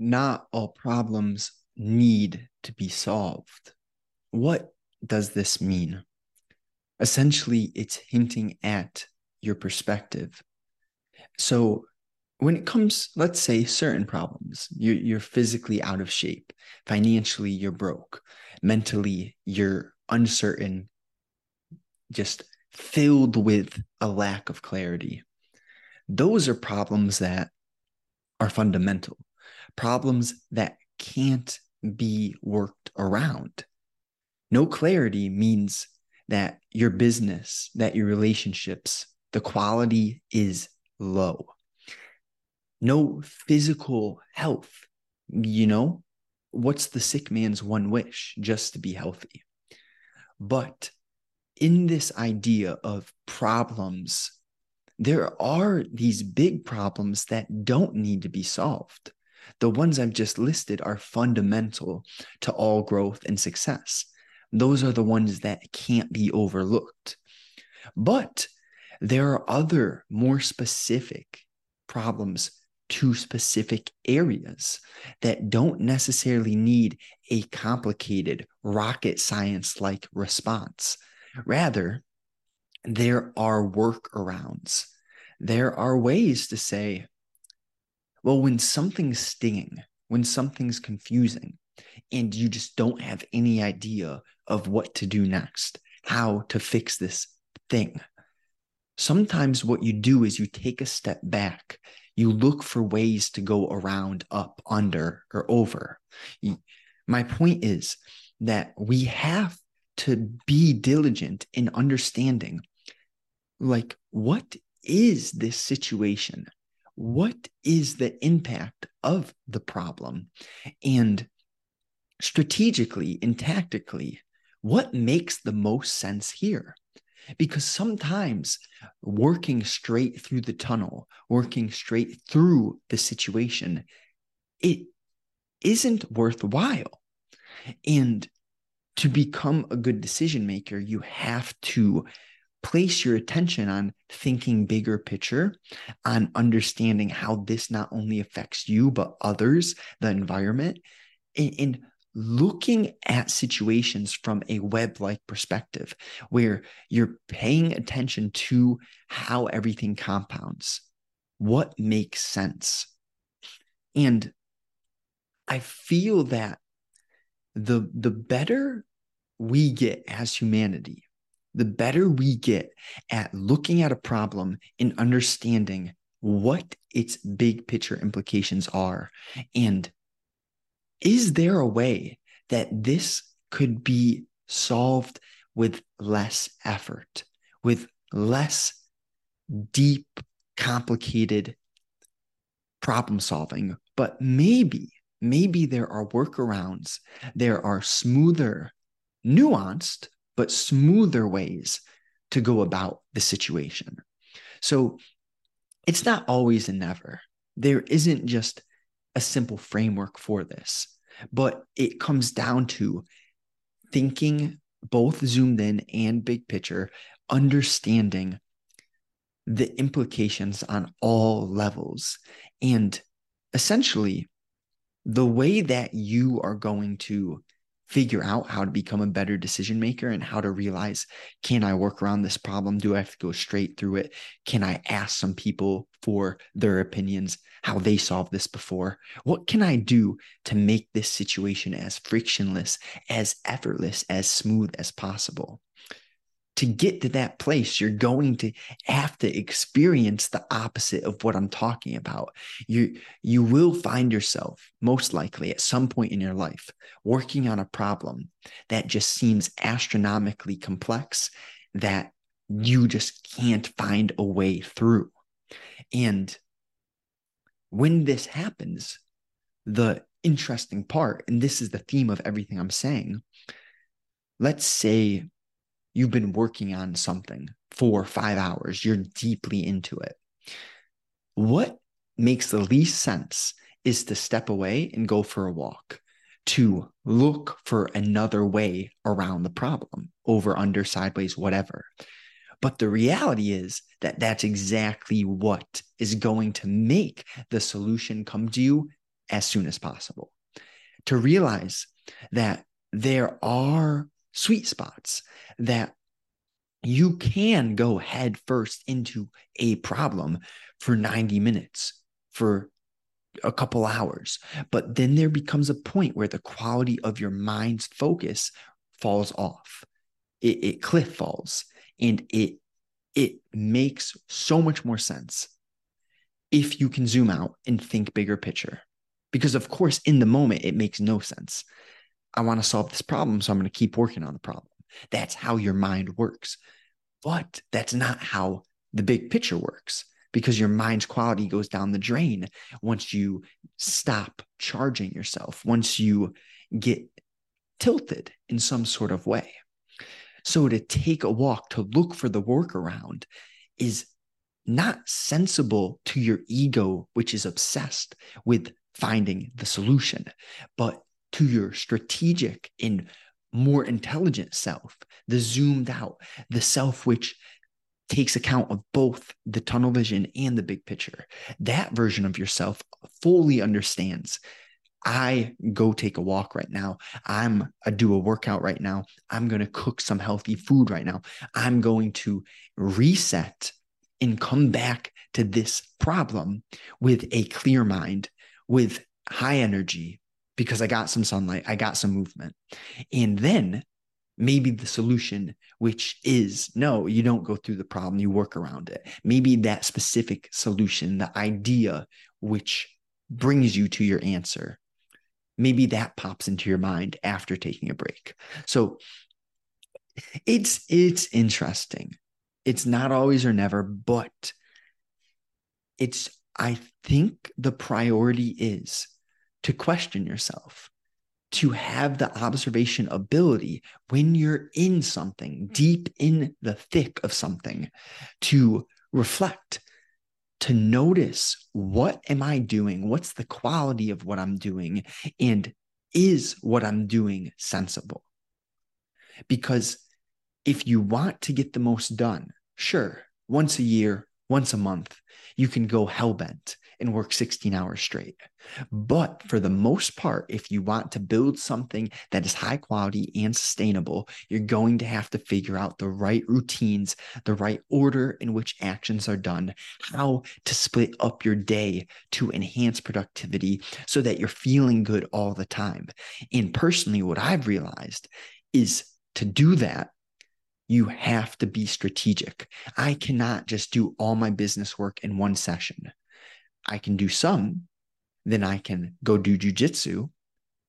not all problems need to be solved. What does this mean? Essentially, it's hinting at your perspective. So, when it comes, let's say, certain problems, you're, you're physically out of shape, financially, you're broke, mentally, you're uncertain, just filled with a lack of clarity. Those are problems that are fundamental, problems that can't be worked around. No clarity means that your business, that your relationships, the quality is low. No physical health, you know, what's the sick man's one wish? Just to be healthy. But in this idea of problems, there are these big problems that don't need to be solved. The ones I've just listed are fundamental to all growth and success. Those are the ones that can't be overlooked. But there are other more specific problems to specific areas that don't necessarily need a complicated rocket science like response. Rather, there are workarounds. There are ways to say, well, when something's stinging, when something's confusing, and you just don't have any idea of what to do next, how to fix this thing. Sometimes what you do is you take a step back, you look for ways to go around, up, under, or over. My point is that we have to be diligent in understanding like what is this situation what is the impact of the problem? And strategically and tactically what makes the most sense here? Because sometimes working straight through the tunnel working straight through the situation it isn't worthwhile. And to become a good decision maker you have to place your attention on thinking bigger picture, on understanding how this not only affects you, but others, the environment, and, and looking at situations from a web like perspective where you're paying attention to how everything compounds, what makes sense. And I feel that the the better we get as humanity the better we get at looking at a problem and understanding what its big picture implications are. And is there a way that this could be solved with less effort, with less deep, complicated problem solving? But maybe, maybe there are workarounds, there are smoother, nuanced but smoother ways to go about the situation. So it's not always and never. There isn't just a simple framework for this, but it comes down to thinking both zoomed in and big picture, understanding the implications on all levels. And essentially, the way that you are going to figure out how to become a better decision maker and how to realize can I work around this problem? Do I have to go straight through it? Can I ask some people for their opinions, how they solved this before? What can I do to make this situation as frictionless, as effortless, as smooth as possible? To get to that place, you're going to have to experience the opposite of what I'm talking about. You you will find yourself most likely at some point in your life working on a problem that just seems astronomically complex that you just can't find a way through. And when this happens, the interesting part, and this is the theme of everything I'm saying, let's say you've been working on something for five hours, you're deeply into it. What makes the least sense is to step away and go for a walk, to look for another way around the problem, over, under, sideways, whatever. But the reality is that that's exactly what is going to make the solution come to you as soon as possible. To realize that there are sweet spots that you can go head first into a problem for 90 minutes, for a couple hours. But then there becomes a point where the quality of your mind's focus falls off. It, it cliff falls and it it makes so much more sense if you can zoom out and think bigger picture. Because of course, in the moment, it makes no sense. I want to solve this problem, so I'm going to keep working on the problem. That's how your mind works. But that's not how the big picture works because your mind's quality goes down the drain once you stop charging yourself, once you get tilted in some sort of way. So to take a walk, to look for the workaround is not sensible to your ego, which is obsessed with finding the solution, but to your strategic and more intelligent self, the zoomed out, the self which takes account of both the tunnel vision and the big picture. That version of yourself fully understands. I go take a walk right now. I'm I do a workout right now. I'm going to cook some healthy food right now. I'm going to reset and come back to this problem with a clear mind, with high energy because I got some sunlight, I got some movement. And then maybe the solution which is no you don't go through the problem you work around it. Maybe that specific solution the idea which brings you to your answer maybe that pops into your mind after taking a break. So it's it's interesting. It's not always or never but it's i think the priority is to question yourself to have the observation ability when you're in something, mm. deep in the thick of something, to reflect, to notice what am I doing? What's the quality of what I'm doing? And is what I'm doing sensible? Because if you want to get the most done, sure, once a year, once a month, you can go hell bent and work 16 hours straight. But for the most part, if you want to build something that is high quality and sustainable, you're going to have to figure out the right routines, the right order in which actions are done, how to split up your day to enhance productivity so that you're feeling good all the time. And personally, what I've realized is to do that, you have to be strategic. I cannot just do all my business work in one session. I can do some, then I can go do jujitsu,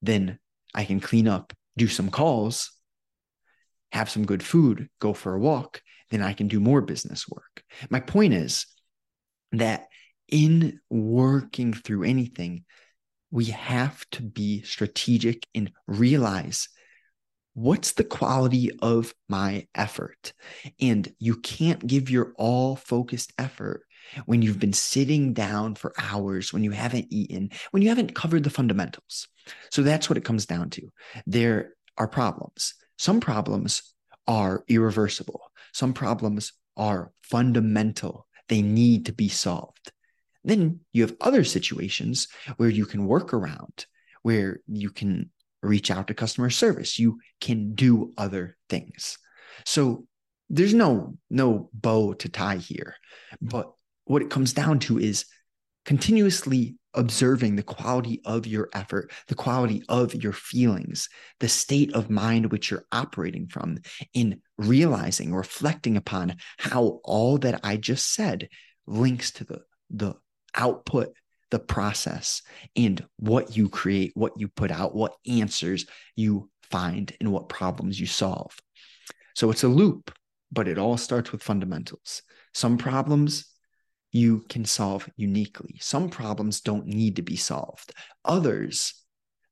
then I can clean up, do some calls, have some good food, go for a walk, then I can do more business work. My point is that in working through anything, we have to be strategic and realize what's the quality of my effort? And you can't give your all focused effort when you've been sitting down for hours, when you haven't eaten, when you haven't covered the fundamentals. So that's what it comes down to. There are problems. Some problems are irreversible, some problems are fundamental, they need to be solved. Then you have other situations where you can work around, where you can reach out to customer service, you can do other things. So there's no no bow to tie here but what it comes down to is continuously observing the quality of your effort, the quality of your feelings, the state of mind which you're operating from, in realizing, reflecting upon how all that I just said links to the, the output, the process, and what you create, what you put out, what answers you find, and what problems you solve. So it's a loop, but it all starts with fundamentals. Some problems you can solve uniquely. Some problems don't need to be solved. Others,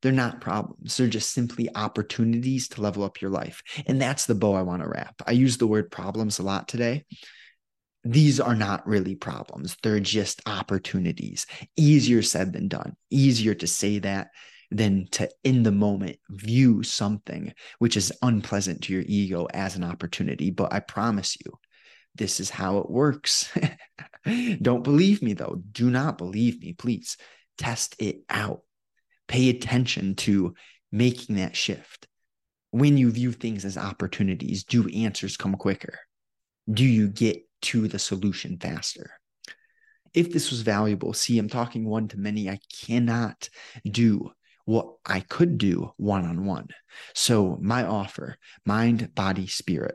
they're not problems. They're just simply opportunities to level up your life. And that's the bow I want to wrap. I use the word problems a lot today. These are not really problems. They're just opportunities. Easier said than done. Easier to say that than to, in the moment, view something which is unpleasant to your ego as an opportunity. But I promise you, this is how it works. Don't believe me, though. Do not believe me, please. Test it out. Pay attention to making that shift. When you view things as opportunities, do answers come quicker? Do you get to the solution faster? If this was valuable, see, I'm talking one to many. I cannot do what I could do one on one. So, my offer mind, body, spirit,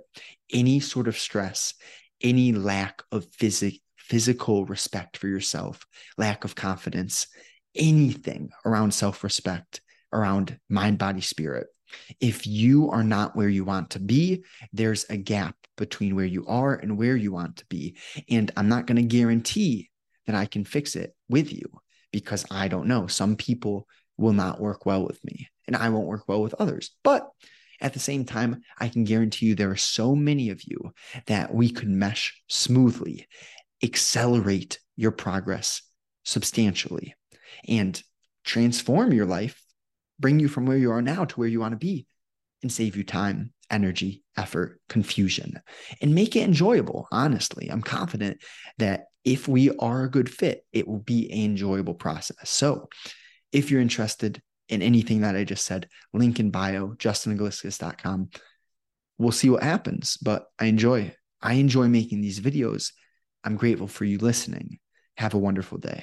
any sort of stress, any lack of physic, physical respect for yourself, lack of confidence, anything around self respect, around mind, body, spirit. If you are not where you want to be, there's a gap between where you are and where you want to be. And I'm not going to guarantee that I can fix it with you because I don't know. Some people will not work well with me and I won't work well with others. But at the same time, I can guarantee you there are so many of you that we could mesh smoothly, accelerate your progress substantially, and transform your life, bring you from where you are now to where you want to be, and save you time, energy, effort, confusion, and make it enjoyable. Honestly, I'm confident that if we are a good fit, it will be an enjoyable process. So, if you're interested in anything that I just said, link in bio, justinegliskis.com. We'll see what happens, but I enjoy I enjoy making these videos. I'm grateful for you listening. Have a wonderful day.